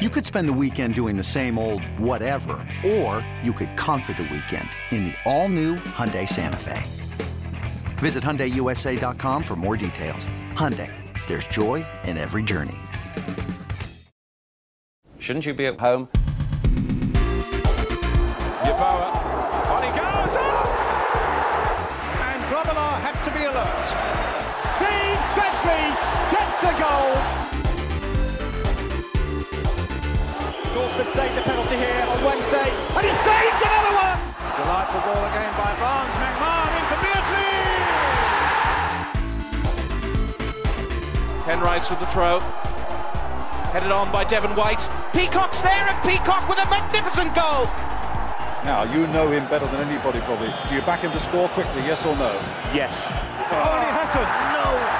You could spend the weekend doing the same old whatever, or you could conquer the weekend in the all-new Hyundai Santa Fe. Visit HyundaiUSA.com for more details. Hyundai, there's joy in every journey. Shouldn't you be at home? Saved a penalty here on Wednesday, and he saves another one. Delightful ball again by Barnes. McMahon in for Beardsley. Penrice with the throw. Headed on by Devon White. Peacock's there, and Peacock with a magnificent goal. Now, you know him better than anybody probably. Do you back him to score quickly, yes or no? Yes. Oh, and he hasn't. No.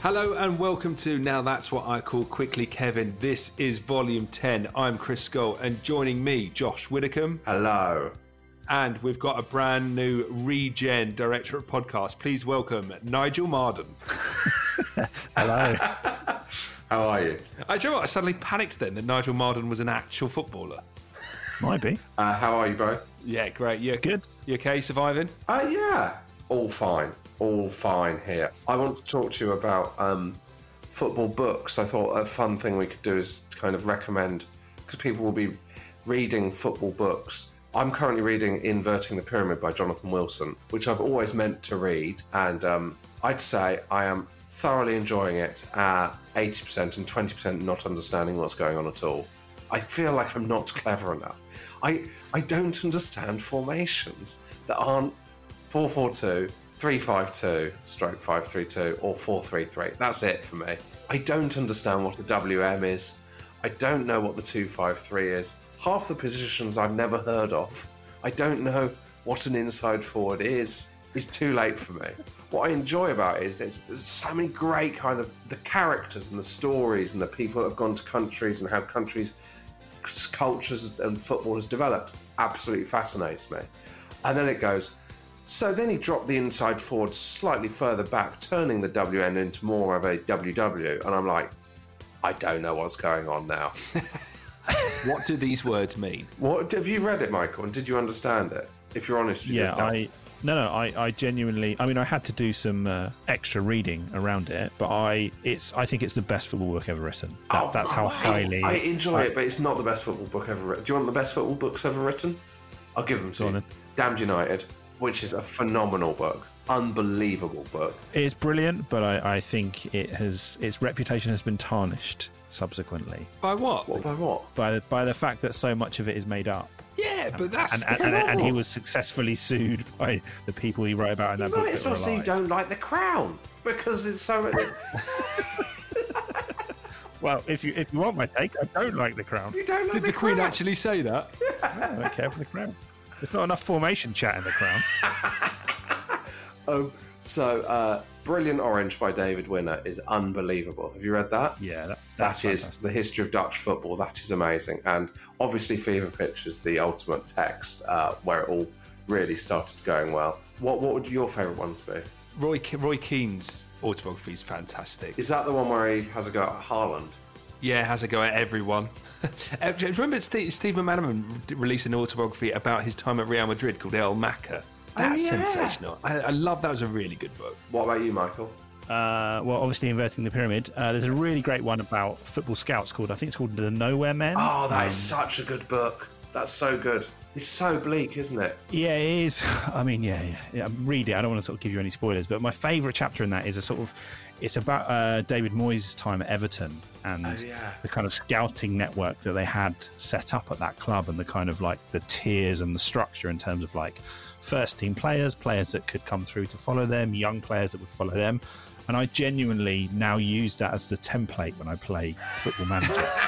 Hello and welcome to Now That's What I Call Quickly Kevin. This is volume 10. I'm Chris Scull and joining me, Josh Widdicombe. Hello. And we've got a brand new regen director of podcast. Please welcome Nigel Marden. Hello. How are you? I, do you know what? I suddenly panicked then that Nigel Marden was an actual footballer. Might be. Uh, how are you both? Yeah, great. You're Good. You okay, surviving? Uh, yeah. All fine. All fine here. I want to talk to you about um, football books. I thought a fun thing we could do is kind of recommend, because people will be reading football books. I'm currently reading Inverting the Pyramid by Jonathan Wilson, which I've always meant to read, and um, I'd say I am thoroughly enjoying it at 80% and 20% not understanding what's going on at all. I feel like I'm not clever enough. I I don't understand formations that aren't 442, 352, stroke 532, or 433. That's it for me. I don't understand what a WM is. I don't know what the 253 is. Half the positions I've never heard of. I don't know what an inside forward is. It's too late for me. What I enjoy about it is there's, there's so many great kind of the characters and the stories and the people that have gone to countries and how countries cultures and football has developed absolutely fascinates me. And then it goes, so then he dropped the inside forward slightly further back, turning the WM into more of a WW. And I'm like, I don't know what's going on now. What do these words mean? what have you read it, Michael? And did you understand it? If you're honest, you Yeah, did. I no no I, I genuinely I mean I had to do some uh, extra reading around it, but I it's I think it's the best football book ever written. That, Oh, that's how I- highly I enjoy it, but it's not the best football book ever written. Do you want the best football books ever written? I'll give them to Go on you. Damned United, which is a phenomenal book, unbelievable book. It's brilliant, but I, I think it has its reputation has been tarnished subsequently By what? What by what? by the, by the fact that so much of it is made up. Yeah, but that's. And, and, and, and he was successfully sued by the people he wrote about in that You book. might as that well say you don't like the crown because it's so. Well, if you if you want my take, I don't like the crown. you don't like Did the, the Queen crown. actually say that? I don't care for the crown. There's not enough formation chat in the crown. Um, so, uh, Brilliant Orange by David Winner is unbelievable. Have you read that? Yeah, that, That that's the history of Dutch football. That is amazing. And obviously, Fever Pitch is the ultimate text uh, where it all really started going well. What What would your favourite ones be? Roy Roy Keane's autobiography is fantastic. Is that the one where he has a go at Haaland? Yeah, has a go at everyone. Uh, do you Remember Steve, Steve McManaman released an autobiography about his time at Real Madrid called El Macca? That's yeah. sensational. I, I love that. was a really good book. What about you, Michael? Uh, well, obviously inverting the pyramid. Uh, there's a really great one about football scouts called I think it's called the Nowhere Men. Oh, that Um, is such a good book. That's so good. It's so bleak, isn't it? Yeah, it is. I mean, yeah, yeah, yeah. Read it. I don't want to sort of give you any spoilers, but my favourite chapter in that is a sort of. It's about uh, David Moyes' time at Everton and Oh, yeah. the kind of scouting network that they had set up at that club, and the kind of like the tiers and the structure in terms of like first team players, players that could come through to follow them, young players that would follow them. And I genuinely now use that as the template when I play Football Manager.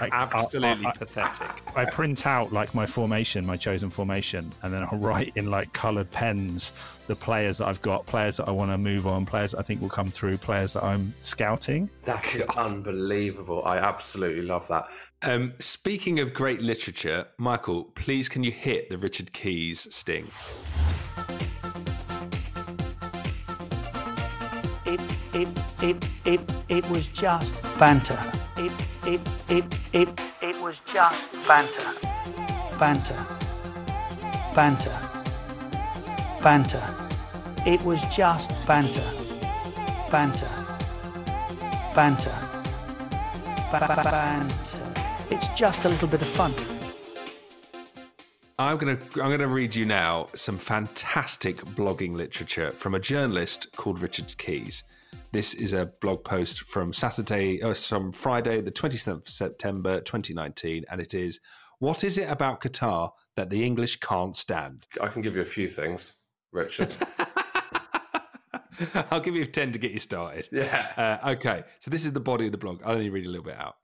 Like, Absolutely I- I- pathetic. I print out like my formation, my chosen formation, and then I'll write in like coloured pens the players that I've got, players that I want to move on, players that I think will come through, players that I'm scouting. That is unbelievable. I absolutely love that. Um, speaking of great literature, Michael, please can you hit the Richard Keys sting? it it it it it was just banter. It it it it it was just banter. Banter. Banter. Banter. It was just banter. Banter. Banter. Ba- ba- Banter. It's just a little bit of fun. I'm gonna I'm gonna read you now some fantastic blogging literature from a journalist called Richard Keys. This is a blog post from Saturday, uh, from Friday, the 27th of September 2019, and it is What is it about Qatar that the English can't stand? I can give you a few things, Richard. I'll give you 10 to get you started. Yeah. Uh, okay. So this is the body of the blog. I'll only read a little bit out.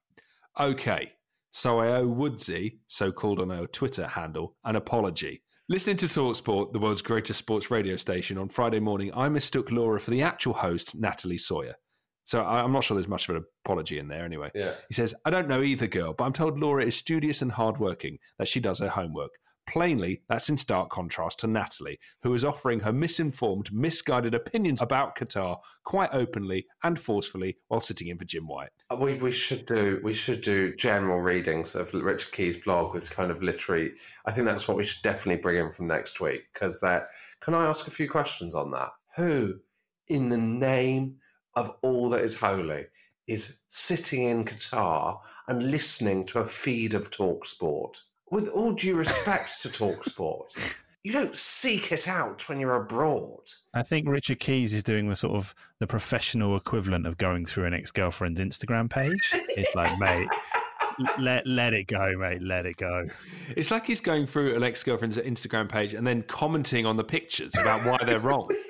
Okay. So I owe Woodsy, so called on our Twitter handle, an apology. Listening to Talksport, the world's greatest sports radio station, on Friday morning, I mistook Laura for the actual host, Natalie Sawyer. So I- I'm not sure there's much of an apology in there anyway. Yeah. He says, I don't know either girl, but I'm told Laura is studious and hardworking, that she does her homework. Plainly, that's in stark contrast to Natalie, who is offering her misinformed, misguided opinions about Qatar quite openly and forcefully while sitting in for Jim White. Uh, We, we should do we should do general readings of Richard Key's blog with kind of literary. I think that's what we should definitely bring in from next week because that. Can I ask a few questions on that? Who, in the name of all that is holy, is sitting in Qatar and listening to a feed of Talksport? With all due respect to Talksport, you don't seek it out when you're abroad. I think Richard Keys is doing the sort of the professional equivalent of going through an ex-girlfriend's Instagram page. It's like, mate, let let it go, mate, let it go. It's like he's going through an ex girlfriend's Instagram page and then commenting on the pictures about why they're wrong.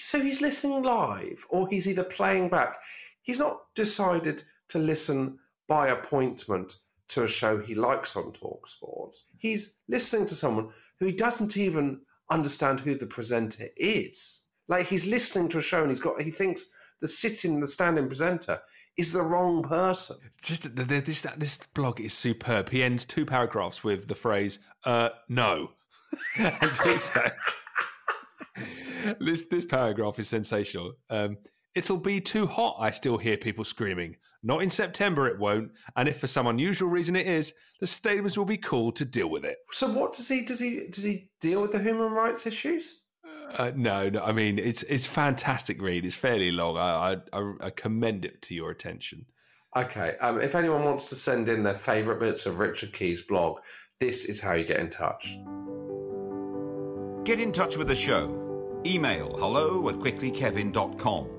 So he's listening live, or he's either playing back. He's not decided to listen by appointment to a show he likes on Talksport. He's listening to someone who he doesn't even understand who the presenter is. Like he's listening to a show and he's got he thinks the sitting, the standing presenter is the wrong person. Just this this blog is superb. He ends two paragraphs with the phrase "uh no," this this paragraph is sensational. Um, It'll be too hot. I still hear people screaming. Not in September, it won't. And if for some unusual reason it is, the stadiums will be called to deal with it. So what does he does he does he deal with the human rights issues? Uh, no, no. I mean, it's it's fantastic read. It's fairly long. I I, I commend it to your attention. Okay. Um, if anyone wants to send in their favourite bits of Richard Key's blog, this is how you get in touch. Get in touch with the show. Email hello at quicklykevin.com.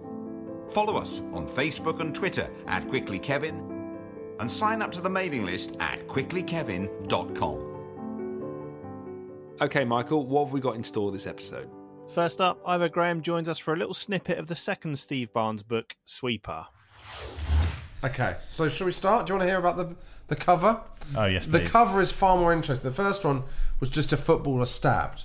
Follow us on Facebook and Twitter at quicklykevin and sign up to the mailing list at quicklykevin.com. Okay, Michael, what have we got in store this episode? First up, Ivo Graham joins us for a little snippet of the second Steve Barnes book, Sweeper. Okay, so shall we start? Do you want to hear about the the cover? Oh, yes, The please. cover is far more interesting. The first one was just a footballer stabbed.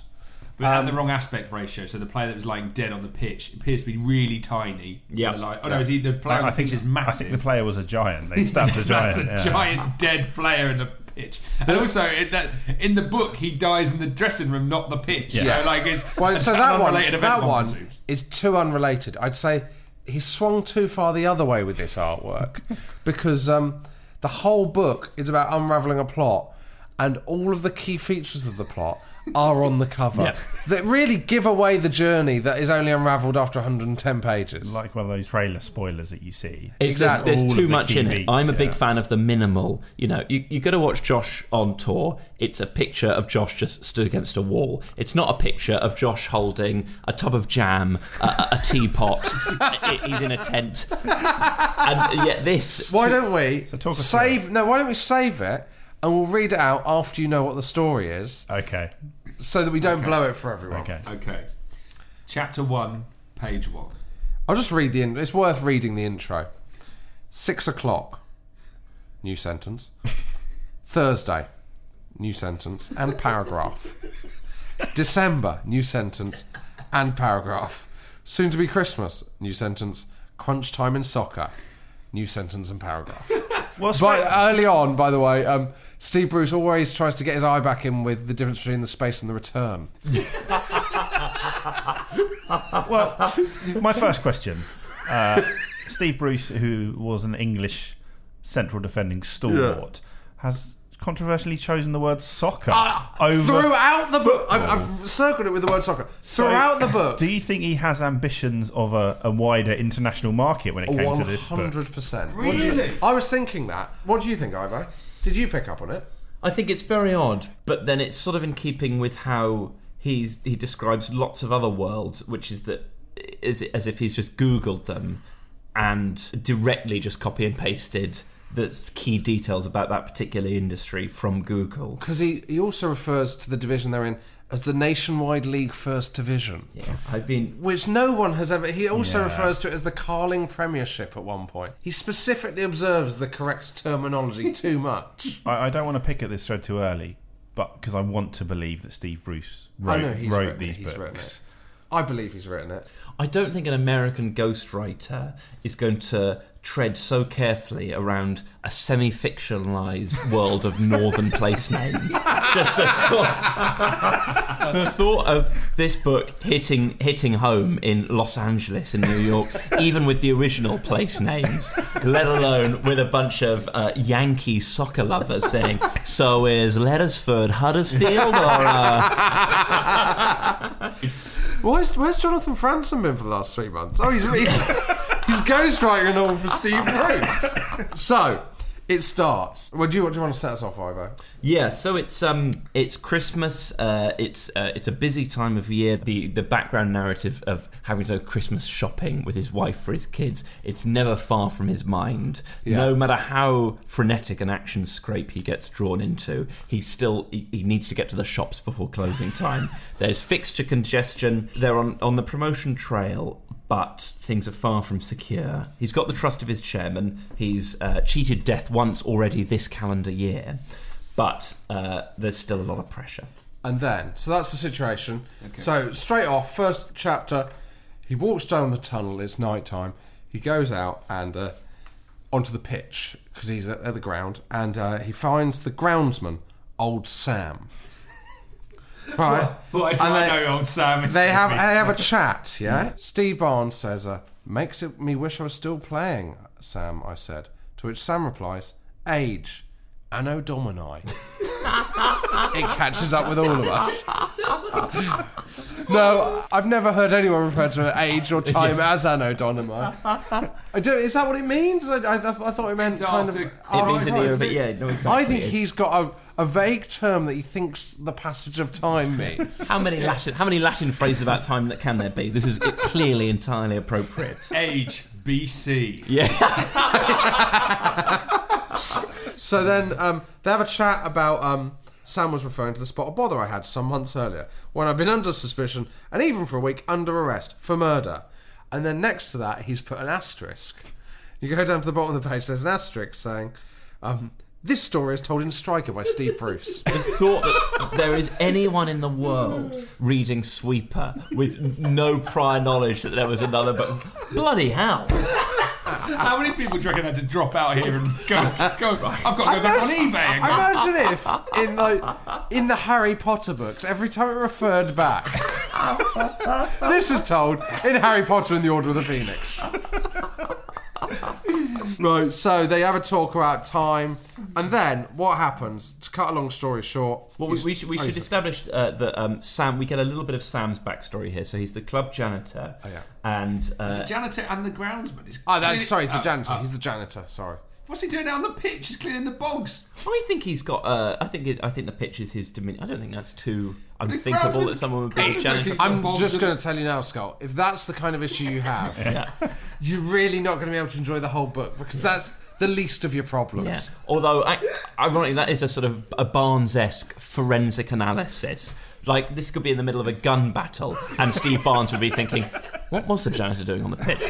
But had Um, the wrong aspect ratio, so the player that was lying dead on the pitch appears to be really tiny. Yeah. Like, oh no, is he the player on I the think, pitch is I massive? think the player was a giant. They stabbed a That's giant. a yeah. giant dead player in the pitch. And also in that in the book he dies in the dressing room, not the pitch. Yeah. So like it's Well, it's so an that one, unrelated event, that one one is too unrelated. I'd say he swung too far the other way with this artwork because um, the whole book is about unraveling a plot, and all of the key features of the plot are on the cover Yeah. that really give away the journey that is only unravelled after 110 pages. Like one of those trailer spoilers that you see. It's, there's- There's, too the much key in it. beats, I'm a big yeah. fan of the minimal. You know, you you got to watch Josh on tour. It's a picture of Josh just stood against a wall. It's not a picture of Josh holding a tub of jam, a, a, a teapot. He's in a tent, and yet this. Why don't we talk us save? No, why don't we save it and we'll read it out after you know what the story is, Okay. So that we don't Okay. blow it for everyone. Okay. Okay. Chapter one, page one. I'll just read the. In- it's worth reading the intro. Six o'clock. New sentence. Thursday. New sentence and paragraph. December. New sentence and paragraph. Soon to be Christmas. New sentence. Crunch time in soccer. New sentence and paragraph. What's But right- early on, by the way, um, Steve Bruce always tries to get his eye back in with the difference between the space and the return. well, my first question. Uh, Steve Bruce, who was an English central defending stalwart, has controversially chosen the word soccer ah, over Throughout the book, I've. I've circled it with the word soccer. So, Throughout the book, Do you think he has ambitions of a, a wider international market when it came to this hundred percent. Really? I was thinking that. What do you think, Ivo? Did you pick up on it? I think it's very odd, but then it's sort of in keeping with how he's he describes lots of other worlds, which is that is as if he's just googled them and directly just copy and pasted the key details about that particular industry from Google. Because he, he also refers to the division they're in as the Nationwide League First Division. Yeah, I've been Which no one has ever. He also Yeah. refers to it as the Carling Premiership at one point. He specifically observes the correct terminology too much. I, I don't want to pick at this thread too early, but because I want to believe that Steve Bruce wrote, I know he's wrote written these it. He's books. written it. I believe he's written it. I don't think an American ghostwriter is going to tread so carefully around a semi-fictionalized world of northern place names. Just the thought, the thought of this book hitting hitting home in Los Angeles in New York, even with the original place names, let alone with a bunch of uh, Yankee soccer lovers saying, "So is Leddersford Huddersfield or?" Uh... Where's, where's Jonathan Franzen been for the last three months? Oh, he's he's, he's ghostwriting an all for Steve Bruce. So it starts. Well, do you, do you want to set us off, Ivo? Yeah, so it's um it's Christmas. Uh, it's uh, it's a busy time of year. The the background narrative of having to go Christmas shopping with his wife for his kids. It's never far from his mind. Yeah. No matter how frenetic an action scrape he gets drawn into, he still he, he needs to get to the shops before closing time. There's fixture congestion. They're on on the promotion trail. But things are far from secure. He's got the trust of his chairman. He's uh, cheated death once already this calendar year but uh, there's still a lot of pressure. And then, so that's the situation. So straight off, first chapter, he walks down the tunnel. It's night time. He goes out and uh, onto the pitch because he's at, at the ground, and uh, he finds the groundsman, old Sam. Right. Why do And I they- know old Sam They have be- they have a chat. Yeah. Steve Barnes says, uh, "Makes it me wish I was still playing." Sam, I said. To which Sam replies, "Age, anno domini." it catches up with all of us. no, I've never heard anyone refer to age or time as anno domini. I do, is that what it means? I, I, I thought it meant kind of. It means in the year, but yeah, no, exactly. I think it is. he's got a, a vague term that he thinks the passage of time means. How many Latin? How many Latin phrases about time that can there be? This is clearly entirely appropriate. Age BC. Yeah. So then um, they have a chat about. Um, Sam was referring to the spot of bother I had some months earlier when I'd been under suspicion and even for a week under arrest for murder. And then next to that, he's put an asterisk. You go down to the bottom of the page, there's an asterisk saying, um, This story is told in Striker by Steve Bruce. The thought that there is anyone in the world reading Sweeper with no prior knowledge that there was another book. Bloody hell! How many people do you reckon had to drop out here and go? go I've got to go back on eBay and go. Imagine if in like in the Harry Potter books, every time it referred back, this was told in Harry Potter and the Order of the Phoenix. right, so they have a talk about time, and then what happens? To cut a long story short, Well, we, we should, we oh, should establish uh, that um, Sam. We get a little bit of Sam's backstory here. So he's the club janitor, Oh, yeah. and uh, the janitor and the groundsman. He's Oh, that, sorry, he's the oh, janitor. oh. He's the janitor. Sorry. What's he doing out on the pitch? He's cleaning the bogs. I think he's got. Uh, I think it, I think the pitch is his dominion. I don't think that's too unthinkable that someone would be a groundsman janitor. I'm just going to tell you now, Scott. If that's the kind of issue you have, you're really not going to be able to enjoy the whole book because that's the least of your problems. Yeah. Although, I, ironically, that is a sort of a Barnes-esque forensic analysis. Like this could be in the middle of a gun battle, and Steve Barnes would be thinking, "What was the janitor doing on the pitch?"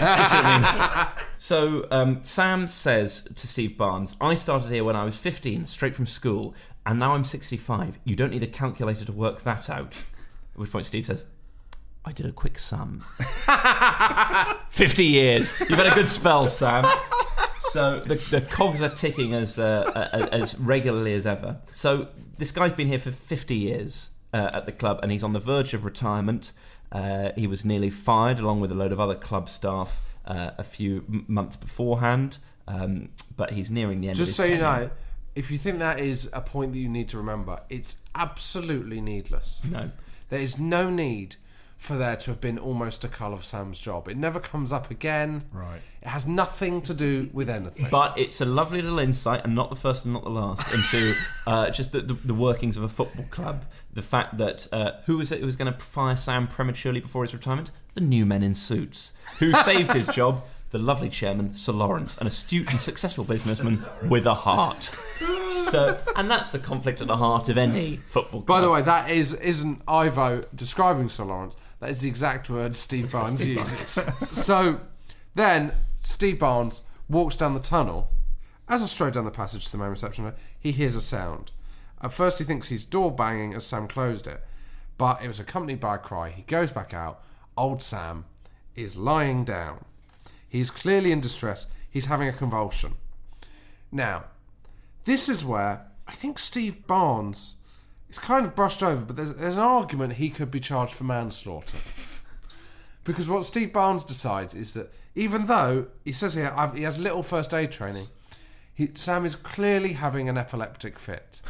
So um, Sam says to Steve Barnes, "I started here when I was 15, straight from school, and now I'm 65. You don't need a calculator to work that out." At which point Steve says, "I did a quick sum. 50 years. You've had a good spell, Sam." So the, the cogs are ticking as uh, uh, as regularly as ever. So this guy's been here for 50 years uh, at the club, and he's on the verge of retirement. Uh, he was nearly fired, along with a load of other club staff, uh, a few m- months beforehand. Um, but he's nearing the end. Just of so his you tenure. know, if you think that is a point that you need to remember, it's absolutely needless. No. There is no need for there to have been almost a cull of Sam's job. It never comes up again. Right. It has nothing to do with anything. But it's a lovely little insight, and not the first and not the last, into uh, just the, the, the workings of a football club. The fact that uh, who was it who was going to fire Sam prematurely before his retirement? The new men in suits. Who saved his job? The lovely chairman, Sir Lawrence, an astute and successful businessman with a heart. So, and that's the conflict at the heart of any football club. By the way, that is isn't Ivo describing Sir Lawrence. That is the exact word Steve Barnes Steve uses. Barnes. so then Steve Barnes walks down the tunnel. As I strode down the passage to the main reception, he hears a sound. At first, he thinks he's door banging as Sam closed it, but it was accompanied by a cry. He goes back out. Old Sam is lying down. He's clearly in distress. He's having a convulsion. Now, this is where I think Steve Barnes is kind of brushed over, but there's, there's an argument he could be charged for manslaughter. Because what Steve Barnes decides is that even though he says here I've, he has little first aid training, he, Sam is clearly having an epileptic fit.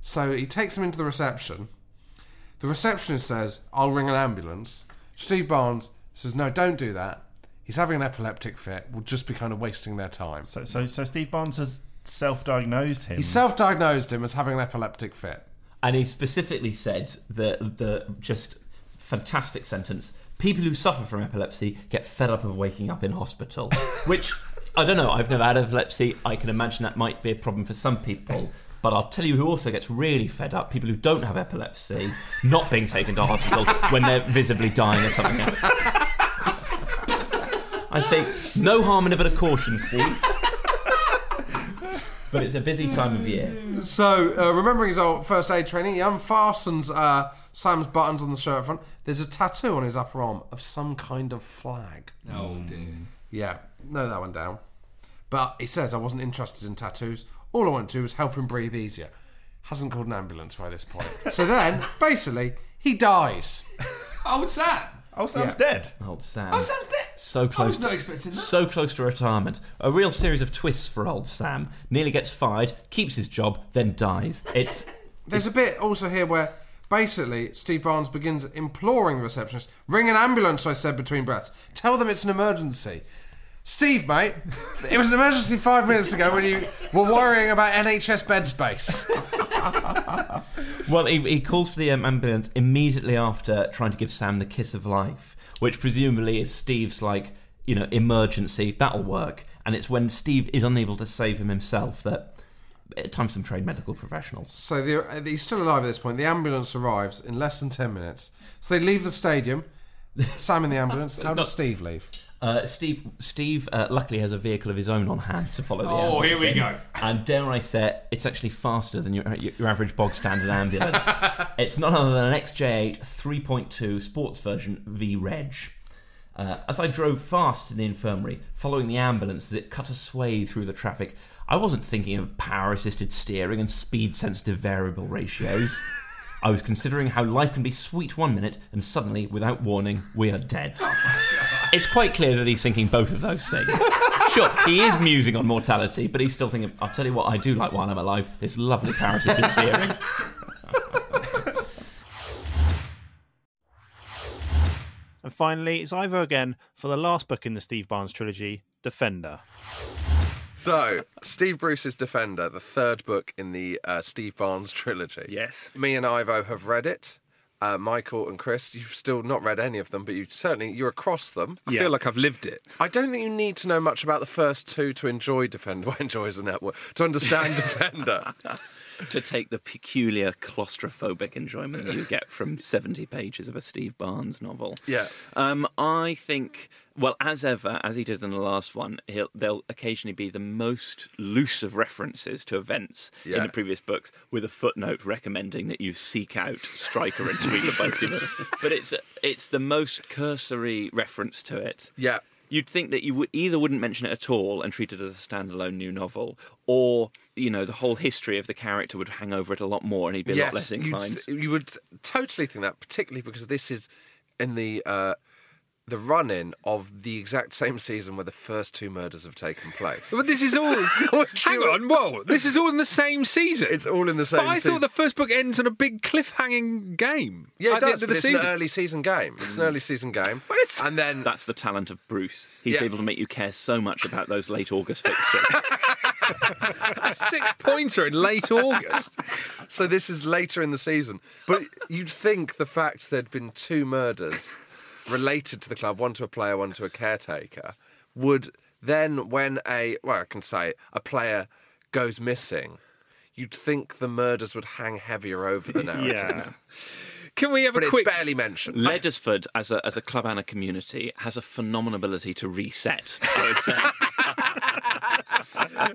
So he takes him into the reception. The receptionist says, I'll ring an ambulance. Steve Barnes says, No, don't do that. He's having an epileptic fit. We'll just be kind of wasting their time. So, so, so Steve Barnes has self-diagnosed him. He self diagnosed him as having an epileptic fit. And he specifically said the the just fantastic sentence: "People who suffer from epilepsy get fed up of waking up in hospital." Which I don't know. I've never had epilepsy. I can imagine that might be a problem for some people. But I'll tell you who also gets really fed up: people who don't have epilepsy, not being taken to hospital when they're visibly dying or something else. I think no harm in a bit of caution, Steve. But it's a busy time of year. So, uh, remembering his old first aid training, he unfastens uh, Sam's buttons on the shirt front. There's a tattoo on his upper arm of some kind of flag. Oh dear. Yeah, know that one down. But he says, I wasn't interested in tattoos. All I want to do was help him breathe easier. Hasn't called an ambulance by this point. so then, basically, he dies. Old Sam. Oh, Sam's Yeah. dead. Old Sam. Old Sam's dead. So close. was not expecting that. So close to retirement. A real series of twists for old Sam. Nearly gets fired, keeps his job, then dies. It's There's a bit also here where basically Steve Barnes begins imploring the receptionist, ring an ambulance, I said between breaths. Tell them it's an emergency. Steve, mate, it was an emergency five minutes ago when you were worrying about NHS bed space. well, he, he calls for the um, ambulance immediately after trying to give Sam the kiss of life, which presumably is Steve's like you know emergency. That'll work. And it's when Steve is unable to save him himself that time some trained medical professionals. So the, uh, he's still alive at this point. The ambulance arrives in less than 10 minutes. So they leave the stadium. Sam in the ambulance. How does Steve leave? Uh, Steve, Steve, uh, luckily has a vehicle of his own on hand to follow the Oh, ambulance. here we in. go. And dare I say, it's actually faster than your your, your average bog standard ambulance. it's none other than an XJ8 3.2 sports version V Reg. Uh, as I drove fast to the infirmary, following the ambulance as it cut a swathe through the traffic, I wasn't thinking of power assisted steering and speed sensitive variable ratios. I was considering how life can be sweet one minute and suddenly, without warning, we are dead. It's quite clear that he's thinking both of those things. sure, he is musing on mortality, but he's still thinking, I'll tell you what I do like while I'm alive this lovely parasitic steering. And finally, it's Ivo again for the last book in the Steve Barnes trilogy, Defender. So, Steve Bruce's Defender, the third book in the uh, Steve Barnes trilogy. Yes. Me and Ivo have read it. Uh, Michael and Chris, you've still not read any of them, but you certainly you're across them. I feel like I've lived it. I don't think you need to know much about the first two to enjoy Defender. Well, enjoy as a network to understand Defender. To take the peculiar claustrophobic enjoyment that you get from 70 pages of a Steve Barnes novel. Yeah. Um, I think, well, as ever, as he did in the last one, he'll, there'll occasionally be the most loose of references to events in the previous books with a footnote recommending that you seek out Striker and Street by. But it's, it's the most cursory reference to it. Yeah. You'd think that you would either wouldn't mention it at all and treat it as a standalone new novel, or you know the whole history of the character would hang over it a lot more, and he'd be a lot less inclined. You would totally think that, particularly because this is in the uh, the run-in of the exact same season where the first two murders have taken place. But this is all. hang on, whoa! This is all in the same season. It's all in the same season. But I season. thought the first book ends on a big cliffhanging game. Yeah, it does, but it's season. an early season game. It's an hmm. early season game. and then That's the talent of Bruce. He's Yeah. able to make you care so much about those late August fixtures. a six pointer in late August. So this is later in the season. But you'd think the fact there'd been two murders related to the club, one to a player, one to a caretaker, would then, when a, well, I can say, a player goes missing, you'd think the murders would hang heavier over the narrative. Yeah. Can we have But a it's quick? barely mentioned. Leddersford, as a as a club and a community, has a phenomenal ability to reset. I would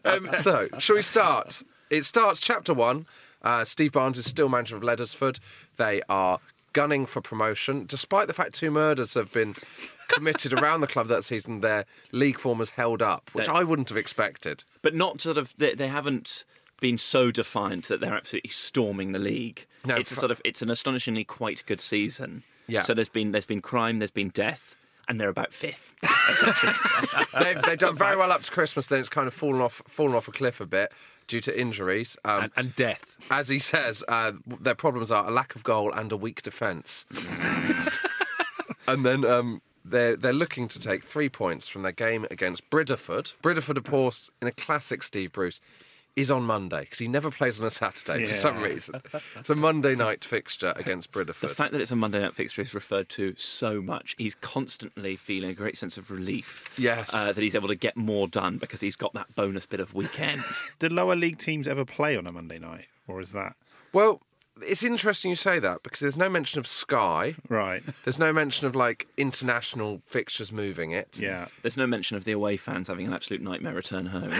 say. um, so, shall we start? It starts chapter one. Uh, Steve Barnes is still manager of Leddersford. They are gunning for promotion, despite the fact two murders have been committed around the club that season. Their league form has held up, which I wouldn't have expected. but not sort of they, they haven't been so defiant that they're absolutely storming the league. No, it's a sort of it's an astonishingly quite good season. Yeah. So there's been there's been crime, there's been death, and they're about fifth. essentially. they've, they've done very well up to Christmas. Then it's kind of fallen off, fallen off a cliff a bit due to injuries um, and, and death. As he says, uh, their problems are a lack of goal and a weak defence. and then um, they're they're looking to take three points from their game against Bridderford. Bridderford, of course, in a classic Steve Bruce, is on Monday because he never plays on a Saturday for some reason. It's a Monday night fixture against The fact that it's a Monday night fixture is referred to so much. He's constantly feeling a great sense of relief. Yes. Uh, that he's able to get more done because he's got that bonus bit of weekend. Did lower league teams ever play on a Monday night, or is that Well, it's interesting you say that because there's no mention of Sky. right? There's no mention of like international fixtures moving it. Yeah. There's no mention of the away fans having an absolute nightmare return home.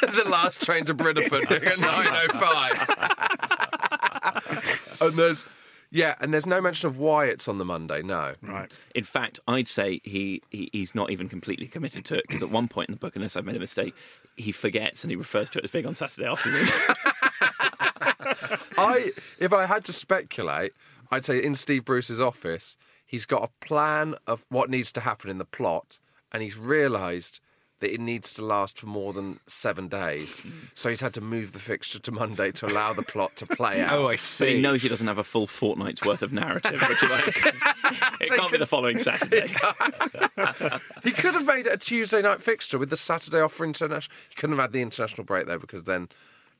the last train to Bridderford being at 9.05. and there's, yeah, and there's no mention of why it's on the Monday, no. Right. In fact, I'd say he, he he's not even completely committed to it because at one point in the book, unless I've made a mistake, he forgets and he refers to it as being on Saturday afternoon. I, if I had to speculate, I'd say in Steve Bruce's office, he's got a plan of what needs to happen in the plot, and he's realised that it needs to last for more than seven days. So he's had to move the fixture to Monday to allow the plot to play oh, out. Oh, I but he knows he doesn't have a full fortnight's worth of narrative, which is like it can't be the following Saturday. He could have made it a Tuesday night fixture with the Saturday off for international. He couldn't have had the international break though, because then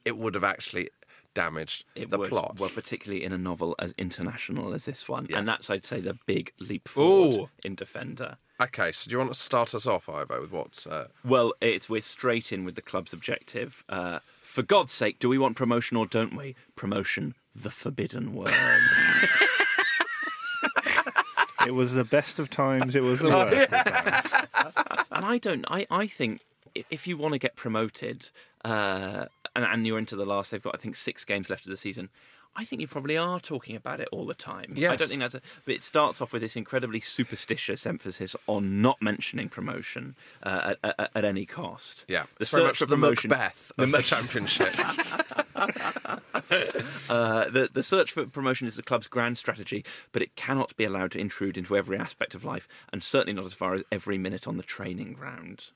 it would have actually damaged It the would, plot. well, particularly in a novel as international as this one, Yeah. and that's I'd say the big leap forward Ooh. in Defender. Okay, so do you want to start us off, Ivo, with what? Uh, Well, it's we're straight in with the club's objective. Uh, for God's sake, do we want promotion or don't we? Promotion, the forbidden word. It was the best of times. It was the worst of times. and I don't. I, I think i- if you want to get promoted, uh, and, and you're into the last, they've got I think six games left of the season. I think you probably are talking about it all the time. I don't think that's a. But it starts off with this incredibly superstitious emphasis on not mentioning promotion uh, at, at, at any cost. yeah, the it's search much for the promotion. Macbeth of the championship. Uh, the, the search for promotion is the club's grand strategy, but it cannot be allowed to intrude into every aspect of life, and certainly not as far as every minute on the training ground.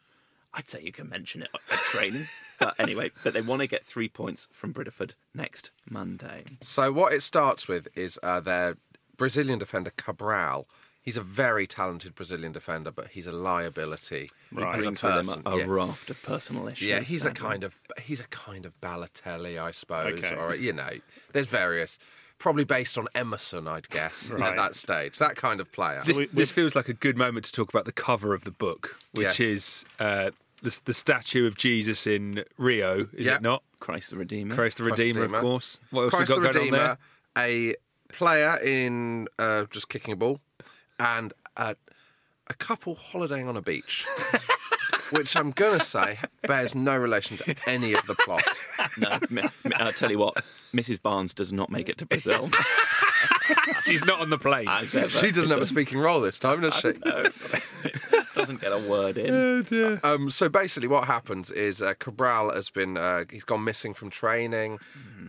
I'd say you can mention it at training. but anyway, but they want to get three points from Bridderford next Monday. So what it starts with is uh, their Brazilian defender Cabral. He's a very talented Brazilian defender, but he's a liability He as a brings with person. a, a raft of personal issues. Yeah, he's a kind of he's a kind of Balotelli, I suppose, Okay. or you know, there's various. Probably based on Emerson, I'd guess, at that stage. That kind of player. This, this feels like a good moment to talk about the cover of the book, which Yes. is uh, the, the statue of Jesus in Rio, is Yeah. it not? Christ the Redeemer. Christ the Christ Redeemer, of course. What else Christ we got the going Redeemer, on there? a player in uh, just kicking a ball, and uh, a couple holidaying on a beach, which I'm gonna say bears no relation to any of the plot. No, m- m- I'll tell you what, Mrs. Barnes does not make it to Brazil. She's not on the plane. As ever. She doesn't have a speaking role this time, does she? Doesn't get a word in. Um, so basically, what happens is uh, Cabral has been uh, he's gone missing from training.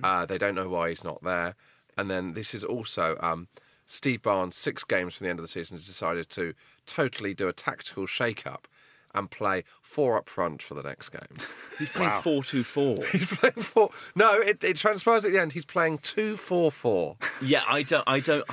Uh, they don't know why he's not there, and then this is also um, Steve Barnes. Six games from the end of the season has decided to totally do a tactical shake-up and play four up front for the next game. He's playing four two four. He's playing four. No, it, it transpires at the end. He's playing two four four. Yeah, I don't. I don't.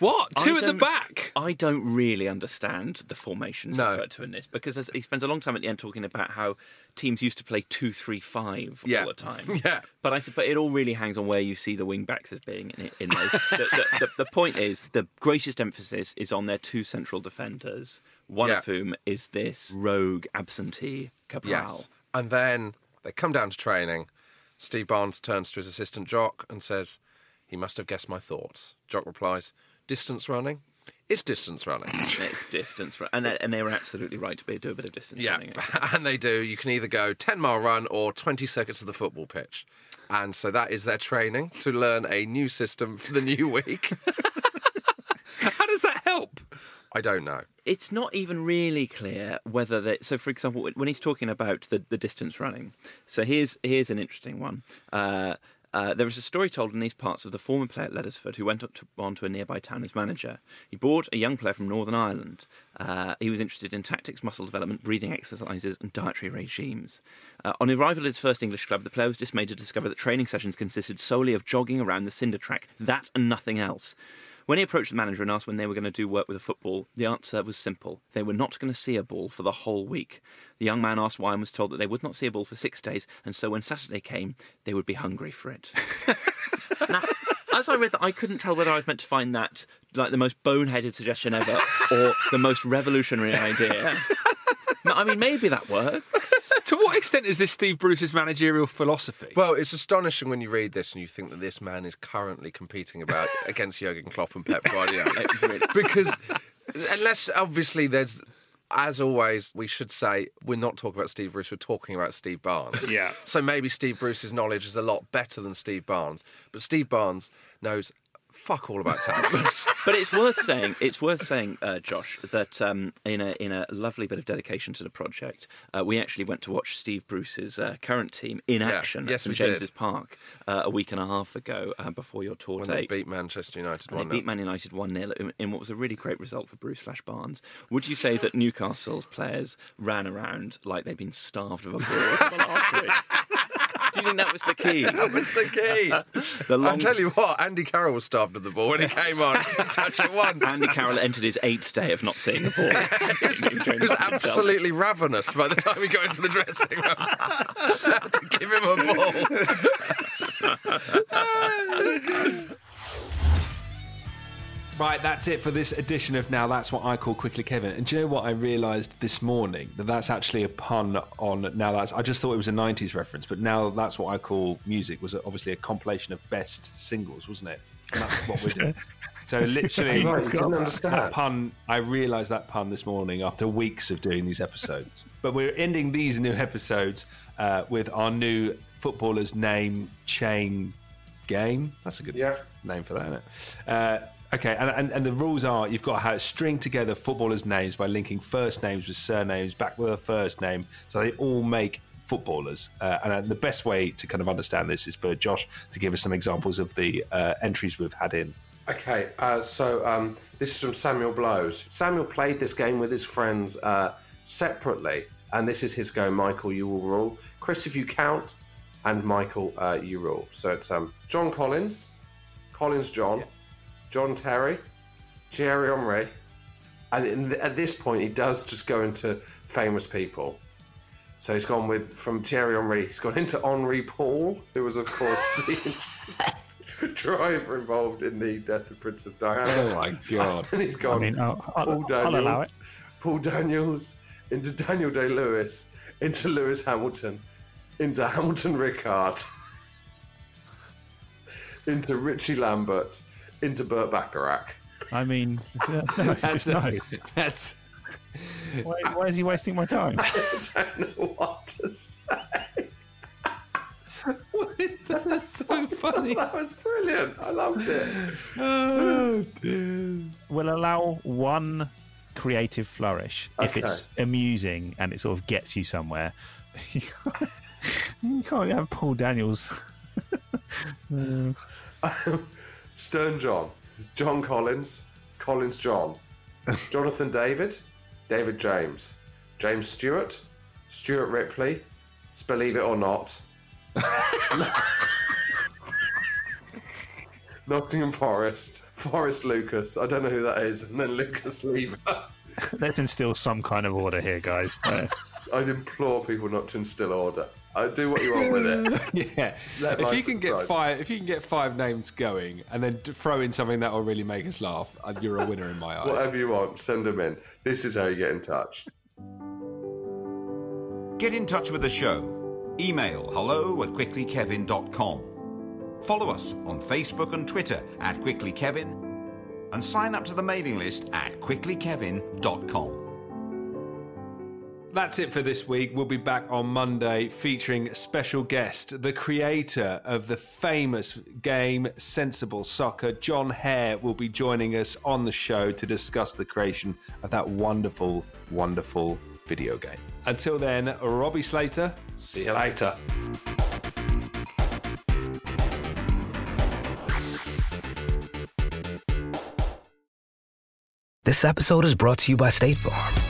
What? Two at the back? I don't really understand the formations No. referred to in this because as, he spends a long time at the end talking about how teams used to play two three five Yeah. all the time. Yeah. But I suppose it all really hangs on where you see the wing backs as being in, in those. the, the, the, the point is the greatest emphasis is on their two central defenders, one Yeah. of whom is this rogue absentee Cabral. Yes. And then they come down to training. Steve Barnes turns to his assistant Jock and says, "He must have guessed my thoughts." Jock replies, "Distance running." It's distance running. It's distance, run- and they, and they were absolutely right to be do a bit of distance Yeah, running. and they do. You can either go 10 mile run or 20 circuits of the football pitch. And so that is their training to learn a new system for the new week. How does that help? I don't know. it's not even really clear whether that. So, for example, when he's talking about the, the distance running, so here's here's an interesting one. Uh, uh, there was a story told in these parts of the former player at Leddersford who went up to, on to a nearby town as manager. He bought a young player from Northern Ireland. Uh, he was interested in tactics, muscle development, breathing exercises, and dietary regimes. Uh, on arrival at his first English club, the player was dismayed to discover that training sessions consisted solely of jogging around the cinder track, that and nothing else. When he approached the manager and asked when they were going to do work with the football, the answer was simple. They were not going to see a ball for the whole week. The young man asked why and was told that they would not see a ball for six days, and so when Saturday came, they would be hungry for it. now, as I read that, I couldn't tell whether I was meant to find that like the most boneheaded suggestion ever or the most revolutionary idea. I mean, maybe that works. To what extent is this Steve Bruce's managerial philosophy? Well, it's astonishing when you read this and you think that this man is currently competing about against Jurgen Klopp and Pep Guardiola. because unless obviously there's as always, we should say we're not talking about Steve Bruce, we're talking about Steve Barnes. Yeah. So maybe Steve Bruce's knowledge is a lot better than Steve Barnes. But Steve Barnes knows fuck all about tactics. but it's worth saying, it's worth saying, uh, Josh, that um, in a in a lovely bit of dedication to the project, uh, we actually went to watch Steve Bruce's uh, current team in Yeah. action Yes, at St. James's Park uh, a week and a half ago uh, before your tour when date. they beat Manchester United one they beat Man United 1 0 in, in what was a really great result for Bruce Slash Barnes. Would you say that Newcastle's players ran around like they'd been starved of a ball for the last week? Do you think that was the key? That was the key. The I'll tell you what, Andy Carroll was starved of the ball when he came on. Touch it once. Andy Carroll entered his eighth day of not seeing the ball. He was absolutely ravenous by the time he got into the dressing room. To give him a ball. Right, that's it for this edition of Now That's What I Call Quickly Kevin. And do you know what I realised this morning? That that's actually a pun on Now That's. I just thought it was a 90s reference, but Now That's What I Call Music was obviously a compilation of best singles, wasn't it? And that's what we're doing. So literally, Right, you didn't understand. that pun. I realised that pun this morning after weeks of doing these episodes. but we're ending these new episodes uh, with our new footballer's name chain game. That's a good name for that, isn't it? Uh, okay, and, and, and the rules are you've got to have, string together footballers' names by linking first names with surnames back with a first name, so they all make footballers. Uh, and uh, the best way to kind of understand this is for Josh to give us some examples of the uh, entries we've had in. Okay, uh, so um, this is from Samuel Blows. Samuel played this game with his friends uh, separately and this is his go. Michael, you will rule. Chris, if you count, and Michael, uh, you rule. So it's um, John Collins, Collins John, John Terry, Thierry Henry, and in, at this point he does just go into famous people. So he's gone with from Thierry Henry. He's gone into Henri Paul, who was of course the driver involved in the death of Princess Diana. Oh my god! and he's gone. I mean, I'll- I'll- Paul I'll Daniels, allow it. Paul Daniels into Daniel Day Lewis into Lewis Hamilton into Hamilton Ricard into Rickie Lambert into Burt Bacharach. I mean, no, just no. That's Why, why is he wasting my time? I don't know what to say. what is that? That's so funny. that was brilliant. I loved it. Oh dear. We'll allow one creative flourish if it's amusing and it sort of gets you somewhere. you can't have Paul Daniels. Uh, Stern John, John Collins, Collins John, Jonathan David, David James, James Stewart, Stuart Ripley, Believe It or Not, Nottingham Forest, Forrest Lucas, I don't know who that is, and then Lucas Leiva. Let's instill some kind of order here, guys. I'd implore people not to instill order. I do what you want with it. Yeah. Let if you can get decide. five, if you can get five names going, and then throw in something that will really make us laugh, uh, you're a winner in my eyes. Whatever you want, send them in. This is how you get in touch. Get in touch with the show. Email hello at quicklykevin.com. Follow us on Facebook and Twitter at quicklykevin and sign up to the mailing list at quicklykevin.com. That's it for this week. We'll be back on Monday featuring a special guest, the creator of the famous game Sensible Soccer. Jon Hare will be joining us on the show to discuss the creation of that wonderful, wonderful video game. Until then, Robbie Slater. See you later. This episode is brought to you by State Farm.